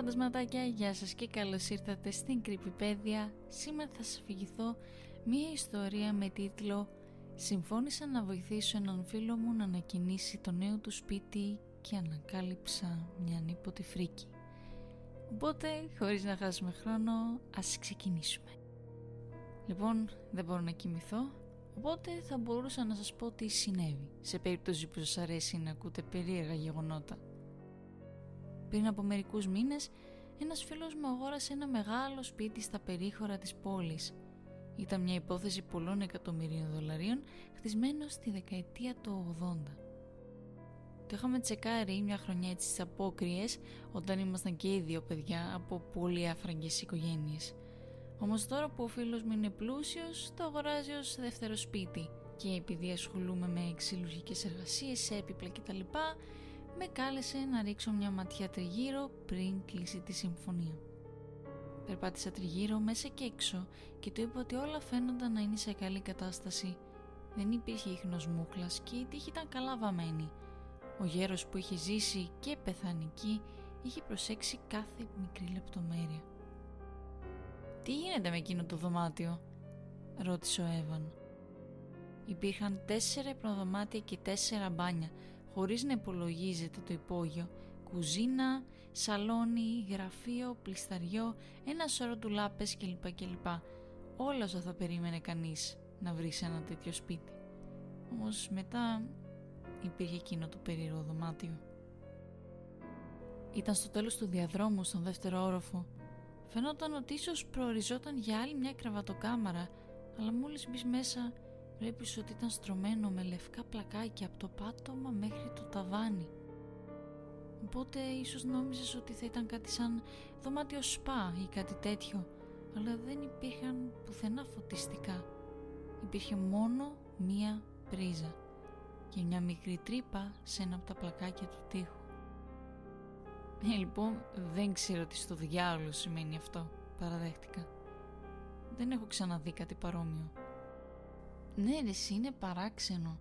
φαντασματάκια, γεια σας και καλώς ήρθατε στην Κρυπηπέδια. Σήμερα θα σας αφηγηθώ μία ιστορία με τίτλο «Συμφώνησα να βοηθήσω έναν φίλο μου να ανακοινήσει το νέο του σπίτι και ανακάλυψα μια ανίποτη φρίκη». Οπότε, χωρίς να χάσουμε χρόνο, ας ξεκινήσουμε. Λοιπόν, δεν μπορώ να κοιμηθώ, οπότε θα μπορούσα να σας πω τι συνέβη, σε περίπτωση που σας αρέσει να ακούτε περίεργα γεγονότα. Πριν από μερικούς μήνες, ένας φίλος μου αγόρασε ένα μεγάλο σπίτι στα περίχωρα της πόλης. Ήταν μια υπόθεση πολλών εκατομμυρίων δολαρίων, χτισμένο στη δεκαετία του 80. Το είχαμε τσεκάρει μια χρονιά έτσι στις απόκριες, όταν ήμασταν και οι δύο παιδιά από πολύ αφραγγές οικογένειες. Όμως τώρα που ο φίλος μου είναι πλούσιος, το αγοράζει ως δεύτερο σπίτι και επειδή ασχολούμαι με ξυλουργικές εργασίες, έπιπλα κτλ με κάλεσε να ρίξω μια ματιά τριγύρω πριν κλείσει τη συμφωνία. Περπάτησα τριγύρω μέσα και έξω και του είπα ότι όλα φαίνονταν να είναι σε καλή κατάσταση. Δεν υπήρχε ίχνος μούχλας και η τύχη ήταν καλά βαμμένη. Ο γέρος που είχε ζήσει και πεθανική είχε προσέξει κάθε μικρή λεπτομέρεια. «Τι γίνεται με εκείνο το δωμάτιο» ρώτησε ο Εύαν. Υπήρχαν τέσσερα υπνοδωμάτια και τέσσερα μπάνια χωρίς να υπολογίζεται το υπόγειο, κουζίνα, σαλόνι, γραφείο, πλισταριό, ένα σώρο ντουλάπες κλπ. κλπ. Όλα όσα θα περίμενε κανείς να βρει σε ένα τέτοιο σπίτι. Όμως μετά υπήρχε εκείνο το περίεργο δωμάτιο. Ήταν στο τέλος του διαδρόμου στον δεύτερο όροφο. Φαινόταν ότι ίσως προοριζόταν για άλλη μια κρεβατοκάμαρα, αλλά μόλις μπεις μέσα Βλέπεις ότι ήταν στρωμένο με λευκά πλακάκια από το πάτωμα μέχρι το ταβάνι. Οπότε ίσως νόμιζες ότι θα ήταν κάτι σαν δωμάτιο σπα ή κάτι τέτοιο, αλλά δεν υπήρχαν πουθενά φωτιστικά. Υπήρχε μόνο μία πρίζα και μια μικρή τρύπα σε ένα από τα πλακάκια του τοίχου. Ε, λοιπόν, δεν ξέρω τι στο διάλογο σημαίνει αυτό, παραδέχτηκα. Δεν έχω ξαναδεί κάτι παρόμοιο. Ναι, ρε, είναι παράξενο.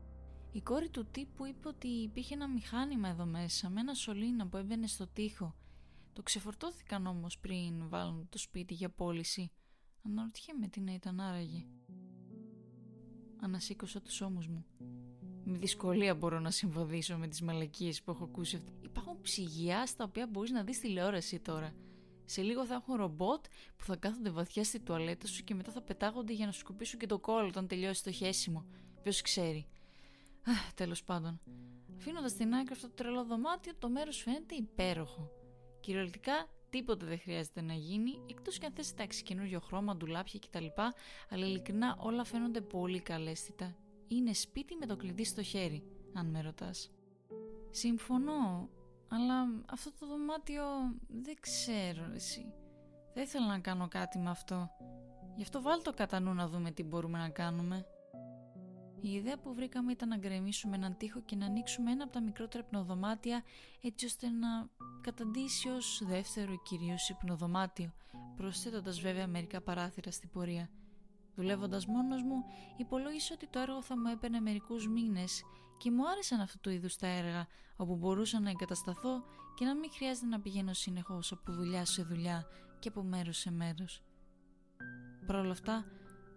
Η κόρη του τύπου είπε ότι υπήρχε ένα μηχάνημα εδώ μέσα με ένα σωλήνα που έμπαινε στο τοίχο. Το ξεφορτώθηκαν όμως πριν βάλουν το σπίτι για πώληση. Αναρωτιέμαι τι να ήταν άραγε. Ανασήκωσα τους ώμους μου. Με δυσκολία μπορώ να συμβαδίσω με τις μαλακίες που έχω ακούσει αυτή. Υπάρχουν ψυγεία στα οποία μπορείς να δεις τηλεόραση τώρα. Σε λίγο θα έχουν ρομπότ που θα κάθονται βαθιά στη τουαλέτα σου και μετά θα πετάγονται για να σου σκουπίσουν και το κόλλο όταν τελειώσει το χέσιμο. Ποιος ξέρει. Τέλος πάντων. Αφήνοντας την άκρη αυτό το τρελό δωμάτιο, το μέρος φαίνεται υπέροχο. Κυριολεκτικά τίποτα δεν χρειάζεται να γίνει, εκτός και αν θες εντάξει καινούριο χρώμα, ντουλάπια κτλ. Αλλά ειλικρινά όλα φαίνονται πολύ καλέσθητα. Είναι σπίτι με το κλειδί στο χέρι, αν με ρωτάς. Συμφωνώ, αλλά αυτό το δωμάτιο δεν ξέρω εσύ. Θα ήθελα να κάνω κάτι με αυτό. Γι' αυτό βάλ το κατά νου να δούμε τι μπορούμε να κάνουμε. Η ιδέα που βρήκαμε ήταν να γκρεμίσουμε έναν τοίχο και να ανοίξουμε ένα από τα μικρότερα υπνοδωμάτια έτσι ώστε να καταντήσει ως δεύτερο κυρίως υπνοδωμάτιο, προσθέτοντας βέβαια μερικά παράθυρα στην πορεία. Δουλεύοντας μόνος μου, υπολόγισα ότι το έργο θα μου έπαιρνε μερικούς μήνες και μου άρεσαν αυτού του είδους τα έργα όπου μπορούσα να εγκατασταθώ και να μην χρειάζεται να πηγαίνω συνεχώς από δουλειά σε δουλειά και από μέρος σε μέρος. Παρ' όλα αυτά,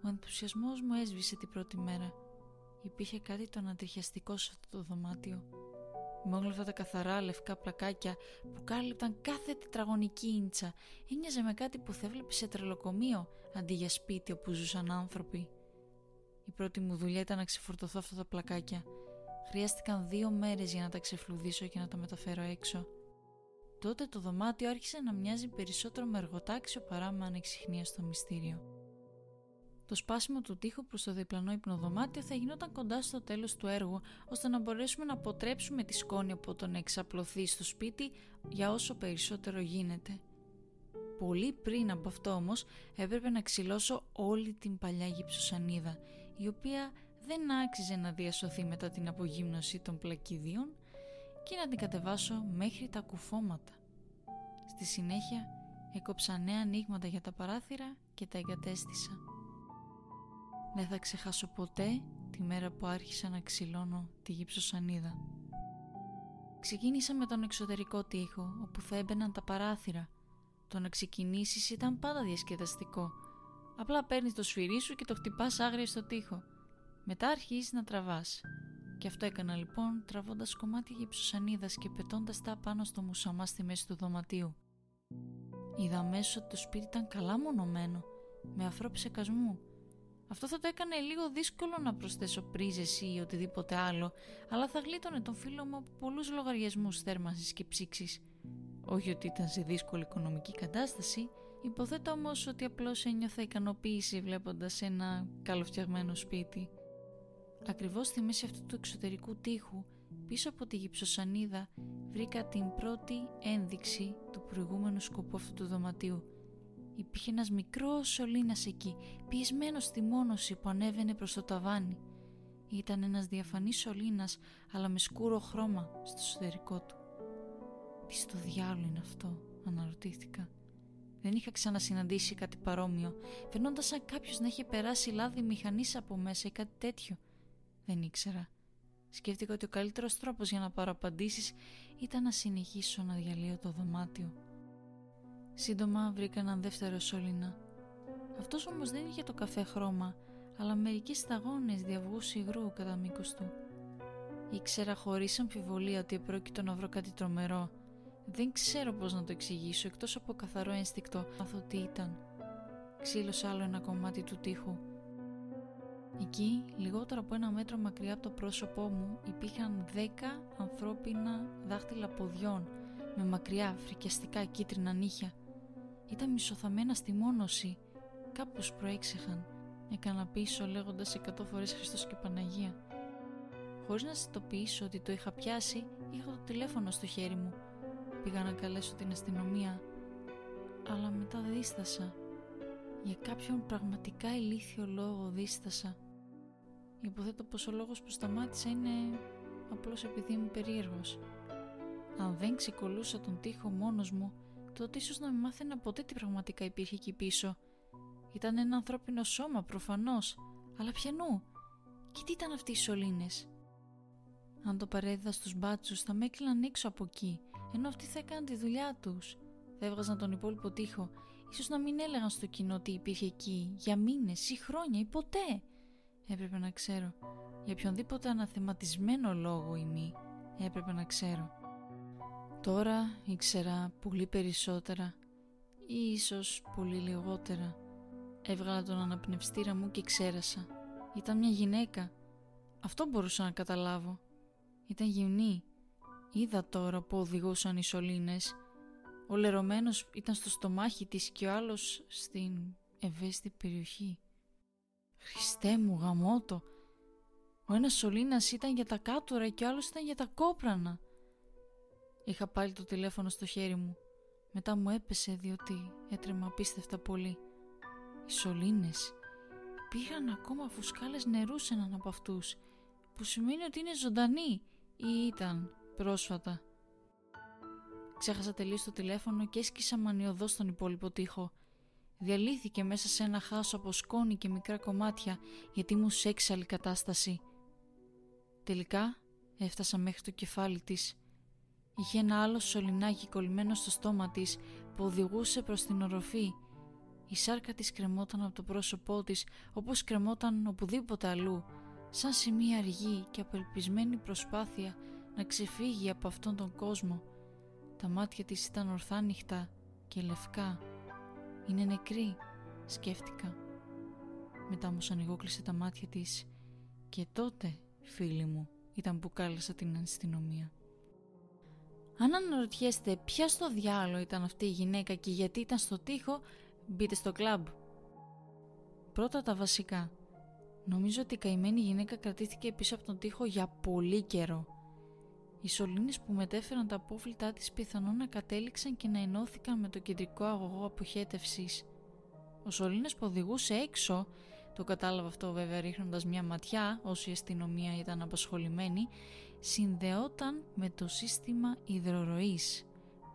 ο ενθουσιασμός μου έσβησε την πρώτη μέρα. Υπήρχε κάτι το ανατριχιαστικό σε αυτό το δωμάτιο με όλα αυτά τα καθαρά λευκά πλακάκια που κάλυπταν κάθε τετραγωνική ίντσα. Ένοιαζε με κάτι που θα έβλεπες σε τρελοκομείο αντί για σπίτι όπου ζούσαν άνθρωποι. Η πρώτη μου δουλειά ήταν να ξεφορτωθώ αυτά τα πλακάκια. Χρειάστηκαν δύο μέρες για να τα ξεφλουδίσω και να τα μεταφέρω έξω. Τότε το δωμάτιο άρχισε να μοιάζει περισσότερο με εργοτάξιο παρά με ανεξιχνία στο μυστήριο. Το σπάσιμο του τοίχου προς το διπλανό υπνοδωμάτιο θα γινόταν κοντά στο τέλος του έργου, ώστε να μπορέσουμε να αποτρέψουμε τη σκόνη από το να εξαπλωθεί στο σπίτι για όσο περισσότερο γίνεται. Πολύ πριν από αυτό όμως έπρεπε να ξυλώσω όλη την παλιά γυψοσανίδα, η οποία δεν άξιζε να διασωθεί μετά την απογύμνωση των πλακιδίων και να την κατεβάσω μέχρι τα κουφώματα. Στη συνέχεια έκοψα νέα ανοίγματα για τα παράθυρα και τα εγκατέστησα. Δεν θα ξεχάσω ποτέ τη μέρα που άρχισα να ξυλώνω τη γυψοσανίδα. Ξεκίνησα με τον εξωτερικό τοίχο, όπου θα έμπαιναν τα παράθυρα. Το να ξεκινήσεις ήταν πάντα διασκεδαστικό. Απλά παίρνεις το σφυρί σου και το χτυπάς άγρια στο τοίχο. Μετά αρχίζεις να τραβάς. Και αυτό έκανα λοιπόν, τραβώντας κομμάτια γυψοσανίδας και πετώντας τα πάνω στο μουσαμά στη μέση του δωματίου. Είδα αμέσως ότι το σπίτι ήταν καλά μονομένο, με αφρό ψεκασμού. Αυτό θα το έκανε λίγο δύσκολο να προσθέσω πρίζες ή οτιδήποτε άλλο, αλλά θα γλίτωνε τον φίλο μου από πολλούς λογαριασμούς θέρμανσης και ψήξης. Όχι ότι ήταν σε δύσκολη οικονομική κατάσταση, υποθέτω όμως ότι απλώς ένιωθα ικανοποίηση βλέποντας ένα καλοφτιαγμένο σπίτι. Ακριβώς στη μέση αυτού του εξωτερικού τείχου, πίσω από τη γυψοσανίδα, βρήκα την πρώτη ένδειξη του προηγούμενου σκοπού αυτού του δωματίου. Υπήρχε ένας μικρός σωλήνας εκεί, πιεσμένος στη μόνωση που ανέβαινε προς το ταβάνι. Ήταν ένας διαφανής σωλήνας, αλλά με σκούρο χρώμα στο εσωτερικό του. Τι στο διάλογο είναι αυτό, αναρωτήθηκα. Δεν είχα ξανασυναντήσει κάτι παρόμοιο, φαινόντα σαν κάποιος να είχε περάσει λάδι μηχανής από μέσα ή κάτι τέτοιο. Δεν ήξερα. Σκέφτηκα ότι ο καλύτερος τρόπος για να πάρω απαντήσεις ήταν να συνεχίσω να διαλύω το δωμάτιο. Σύντομα βρήκα έναν δεύτερο σωλήνα. Αυτός όμως δεν είχε το καφέ χρώμα, αλλά μερικές σταγόνες διαυγού υγρού κατά μήκος του. Ήξερα χωρίς αμφιβολία ότι επρόκειτο να βρω κάτι τρομερό δεν ξέρω πώς να το εξηγήσω εκτός από καθαρό ένστικτο αυτό τι ήταν. Ξύλωσα άλλο ένα κομμάτι του τείχου. Εκεί, λιγότερο από ένα μέτρο μακριά από το πρόσωπό μου, υπήρχαν δέκα ανθρώπινα δάχτυλα ποδιών με μακριά φρικιαστικά κίτρινα νύχια. Ήταν μισοθαμένα στη μόνωση. Κάπως προέξεχαν. Έκανα πίσω λέγοντας εκατό φορές Χριστός και Παναγία. Χωρίς να συνειδητοποιήσω ότι το είχα πιάσει, είχα το τηλέφωνο στο χέρι μου πήγα να καλέσω την αστυνομία αλλά μετά δίστασα. Για κάποιον πραγματικά ηλίθιο λόγο δίστασα. Υποθέτω πως ο λόγος που σταμάτησα είναι απλώς επειδή είμαι περίεργος. Αν δεν ξεκολούσα τον τοίχο μόνος μου, τότε ίσως να μην μάθαινα ποτέ τι πραγματικά υπήρχε εκεί πίσω. Ήταν ένα ανθρώπινο σώμα προφανώς, αλλά πιανού. Και τι ήταν αυτοί οι σωλήνες; Αν το παρέδιδα στους μπάτσους θα με έκλειναν έξω από εκεί ενώ αυτοί θα έκαναν τη δουλειά τους. Θα έβγαζαν τον υπόλοιπο τοίχο. Ίσως να μην έλεγαν στο κοινό ότι υπήρχε εκεί για μήνες ή χρόνια ή ποτέ. Έπρεπε να ξέρω. Για οποιονδήποτε αναθεματισμένο λόγο ή μη, έπρεπε να ξέρω. Τώρα ήξερα πολύ περισσότερα ή ίσως πολύ λιγότερα. Έβγαλα τον αναπνευστήρα μου και ξέρασα. Ήταν μια γυναίκα. Αυτό μπορούσα να καταλάβω. Ήταν γυμνή, Είδα τώρα που οδηγούσαν οι σωλήνες. Ο λερωμένος ήταν στο στομάχι της και ο άλλος στην ευαίσθητη περιοχή. Χριστέ μου γαμότο. Ο ένας σωλήνας ήταν για τα κάτωρα και ο άλλος ήταν για τα κόπρανα. Είχα πάλι το τηλέφωνο στο χέρι μου. Μετά μου έπεσε διότι έτρεμα απίστευτα πολύ. Οι σωλήνες πήγαν ακόμα φουσκάλες νερούς σε έναν από αυτούς που σημαίνει ότι είναι ζωντανή ή ήταν πρόσφατα. Ξέχασα τελείως το τηλέφωνο και έσκυσα μανιωδώς στον υπόλοιπο τοίχο. Διαλύθηκε μέσα σε ένα χάσο από σκόνη και μικρά κομμάτια γιατί μου σε έξαλλη κατάσταση. Τελικά έφτασα μέχρι το κεφάλι της. Είχε ένα άλλο σωληνάκι κολλημένο στο στόμα της που οδηγούσε προς την οροφή. Η σάρκα της κρεμόταν από το πρόσωπό της όπως κρεμόταν οπουδήποτε αλλού, σαν σε μία αργή και απελπισμένη προσπάθεια να ξεφύγει από αυτόν τον κόσμο. Τα μάτια της ήταν ορθά νυχτά και λευκά. Είναι νεκρή, σκέφτηκα. Μετά όμως ανοιγόκλεισε τα μάτια της και τότε, φίλοι μου, ήταν που κάλεσα την αστυνομία. Αν αναρωτιέστε ποια στο διάλογο ήταν αυτή η γυναίκα και γιατί ήταν στο τοίχο, μπείτε στο κλαμπ. Πρώτα τα βασικά. Νομίζω ότι η καημένη γυναίκα κρατήθηκε πίσω από τον τοίχο για πολύ καιρό. Οι σωλήνες που μετέφεραν τα απόβλητά της πιθανόν να κατέληξαν και να ενώθηκαν με το κεντρικό αγωγό αποχέτευσης. Ο σωλήνας που οδηγούσε έξω, το κατάλαβα αυτό βέβαια ρίχνοντας μια ματιά όσο η αστυνομία ήταν απασχολημένη, συνδεόταν με το σύστημα υδροροής,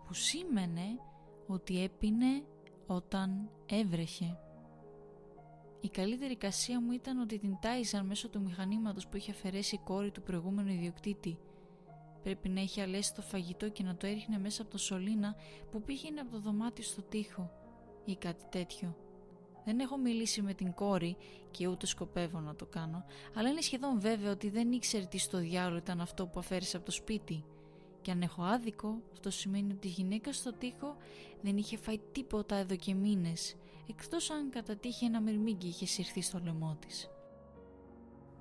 που σήμαινε ότι έπινε όταν έβρεχε. Η καλύτερη κασία μου ήταν ότι την τάιζαν μέσω του μηχανήματος που είχε αφαιρέσει η κόρη του προηγούμενου ιδιοκτήτη Πρέπει να έχει αλέσει το φαγητό και να το έριχνε μέσα από το σωλήνα που πήγαινε από το δωμάτιο στο τοίχο ή κάτι τέτοιο. Δεν έχω μιλήσει με την κόρη και ούτε σκοπεύω να το κάνω, αλλά είναι σχεδόν βέβαιο ότι δεν ήξερε τι στο διάλογο ήταν αυτό που αφαίρεσε από το σπίτι. Και αν έχω άδικο, αυτό σημαίνει ότι η γυναίκα στο τοίχο δεν είχε φάει τίποτα εδώ και μήνες, εκτός αν κατά τύχη ένα μυρμήγκι είχε συρθεί στο λαιμό της.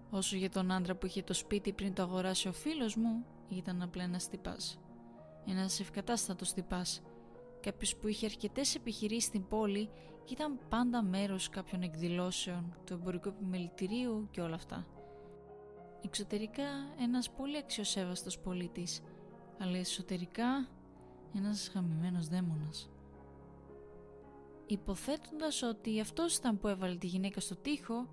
Όσο για τον άντρα που είχε το σπίτι πριν το αγοράσει ο φίλος μου, ήταν απλά ένας τυπάς. Ένας ευκατάστατος τυπάς. Κάποιος που είχε αρκετές επιχειρήσεις στην πόλη και ήταν πάντα μέρος κάποιων εκδηλώσεων, του εμπορικού επιμελητηρίου και όλα αυτά. Εξωτερικά ένας πολύ αξιοσέβαστος πολίτης, αλλά εσωτερικά ένας χαμημένος δαίμονας. Υποθέτοντας ότι αυτός ήταν που έβαλε τη γυναίκα στο τοίχο,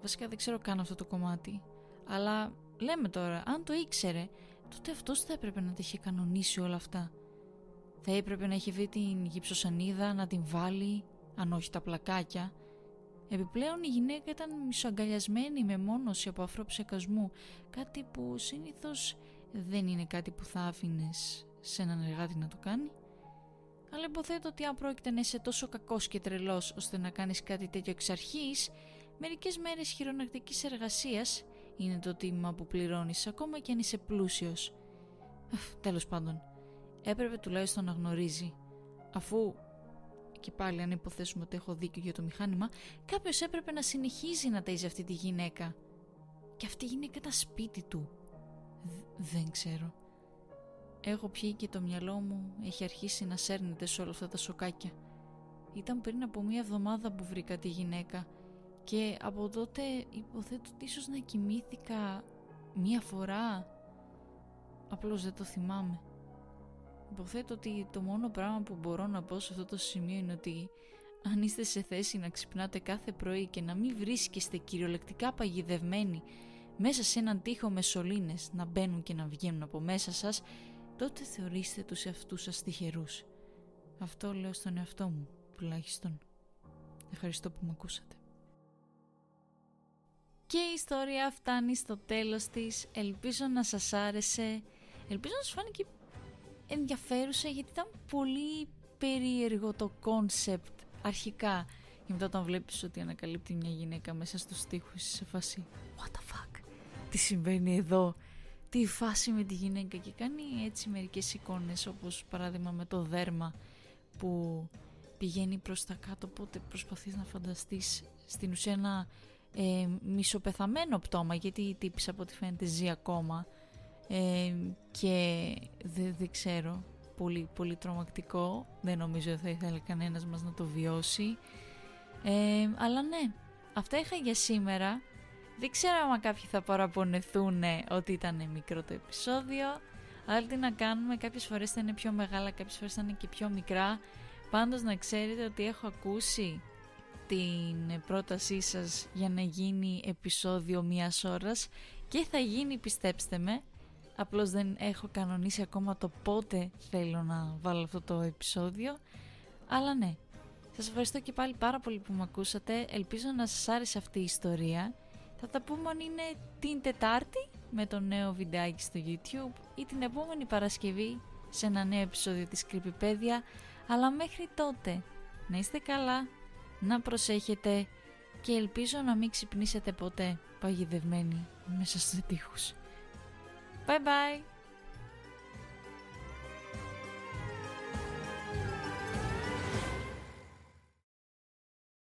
βασικά δεν ξέρω καν αυτό το κομμάτι, αλλά λέμε τώρα, αν το ήξερε, τότε αυτός θα έπρεπε να τα είχε κανονίσει όλα αυτά. Θα έπρεπε να είχε βρει την γυψοσανίδα, να την βάλει, αν όχι τα πλακάκια. Επιπλέον η γυναίκα ήταν μισοαγκαλιασμένη με μόνωση από αφρό ψεκασμού, κάτι που συνήθως δεν είναι κάτι που θα άφηνες σε έναν εργάτη να το κάνει. Αλλά υποθέτω ότι αν πρόκειται να είσαι τόσο κακός και τρελός ώστε να κάνεις κάτι τέτοιο εξ αρχής, μερικές μέρες χειρονακτικής εργασίας είναι το τίμημα που πληρώνεις ακόμα και αν είσαι πλούσιος. Τέλος πάντων, έπρεπε τουλάχιστον να γνωρίζει. Αφού, και πάλι αν υποθέσουμε ότι έχω δίκιο για το μηχάνημα, κάποιος έπρεπε να συνεχίζει να ταΐζει αυτή τη γυναίκα. Και αυτή η γυναίκα ήταν σπίτι του. δεν ξέρω. Έχω πιει και το μυαλό μου έχει αρχίσει να σέρνεται σε όλα αυτά τα σοκάκια. Ήταν πριν από μία εβδομάδα που βρήκα τη γυναίκα και από τότε υποθέτω ότι ίσως να κοιμήθηκα μία φορά. Απλώς δεν το θυμάμαι. Υποθέτω ότι το μόνο πράγμα που μπορώ να πω σε αυτό το σημείο είναι ότι αν είστε σε θέση να ξυπνάτε κάθε πρωί και να μην βρίσκεστε κυριολεκτικά παγιδευμένοι μέσα σε έναν τοίχο με σωλήνες να μπαίνουν και να βγαίνουν από μέσα σας, τότε θεωρήστε τους εαυτούς σας τυχερούς. Αυτό λέω στον εαυτό μου, τουλάχιστον. Ευχαριστώ που με ακούσατε. Και η ιστορία φτάνει στο τέλος της. Ελπίζω να σας άρεσε. Ελπίζω να σας φάνηκε ενδιαφέρουσα γιατί ήταν πολύ περίεργο το concept αρχικά. Και μετά όταν βλέπεις ότι ανακαλύπτει μια γυναίκα μέσα στους στίχους σε φάση What the fuck, τι συμβαίνει εδώ, τι φάση με τη γυναίκα; Και κάνει έτσι μερικές εικόνες όπως παράδειγμα με το δέρμα που πηγαίνει προς τα κάτω οπότε προσπαθείς να φανταστείς στην ουσία ένα ε, μισοπεθαμένο πτώμα γιατί η τύπης από ό,τι φαίνεται ζει ακόμα. Ε, και δεν ξέρω. Πολύ, πολύ τρομακτικό. Δεν νομίζω ότι θα ήθελε κανένας μας να το βιώσει. Ε, αλλά ναι αυτά είχα για σήμερα. Δεν ξέρω αν κάποιοι θα παραπονεθούν ότι ήταν μικρό το επεισόδιο. Αλλά τι να κάνουμε κάποιες φορές θα είναι πιο μεγάλα κάποιες φορές θα είναι και πιο μικρά. Πάντως να ξέρετε ότι έχω ακούσει την πρότασή σας για να γίνει επεισόδιο μιας ώρας και θα γίνει πιστέψτε με απλώς δεν έχω κανονίσει ακόμα το πότε θέλω να βάλω αυτό το επεισόδιο αλλά ναι σας ευχαριστώ και πάλι πάρα πολύ που με ακούσατε ελπίζω να σας άρεσε αυτή η ιστορία. Θα τα πούμε αν είναι την Τετάρτη με το νέο βιντεάκι στο YouTube ή την επόμενη Παρασκευή σε ένα νέο επεισόδιο της Creepypedia αλλά μέχρι τότε να είστε καλά να προσέχετε και ελπίζω να μην ξυπνήσετε ποτέ παγιδευμένοι μέσα στους τείχους. Bye bye!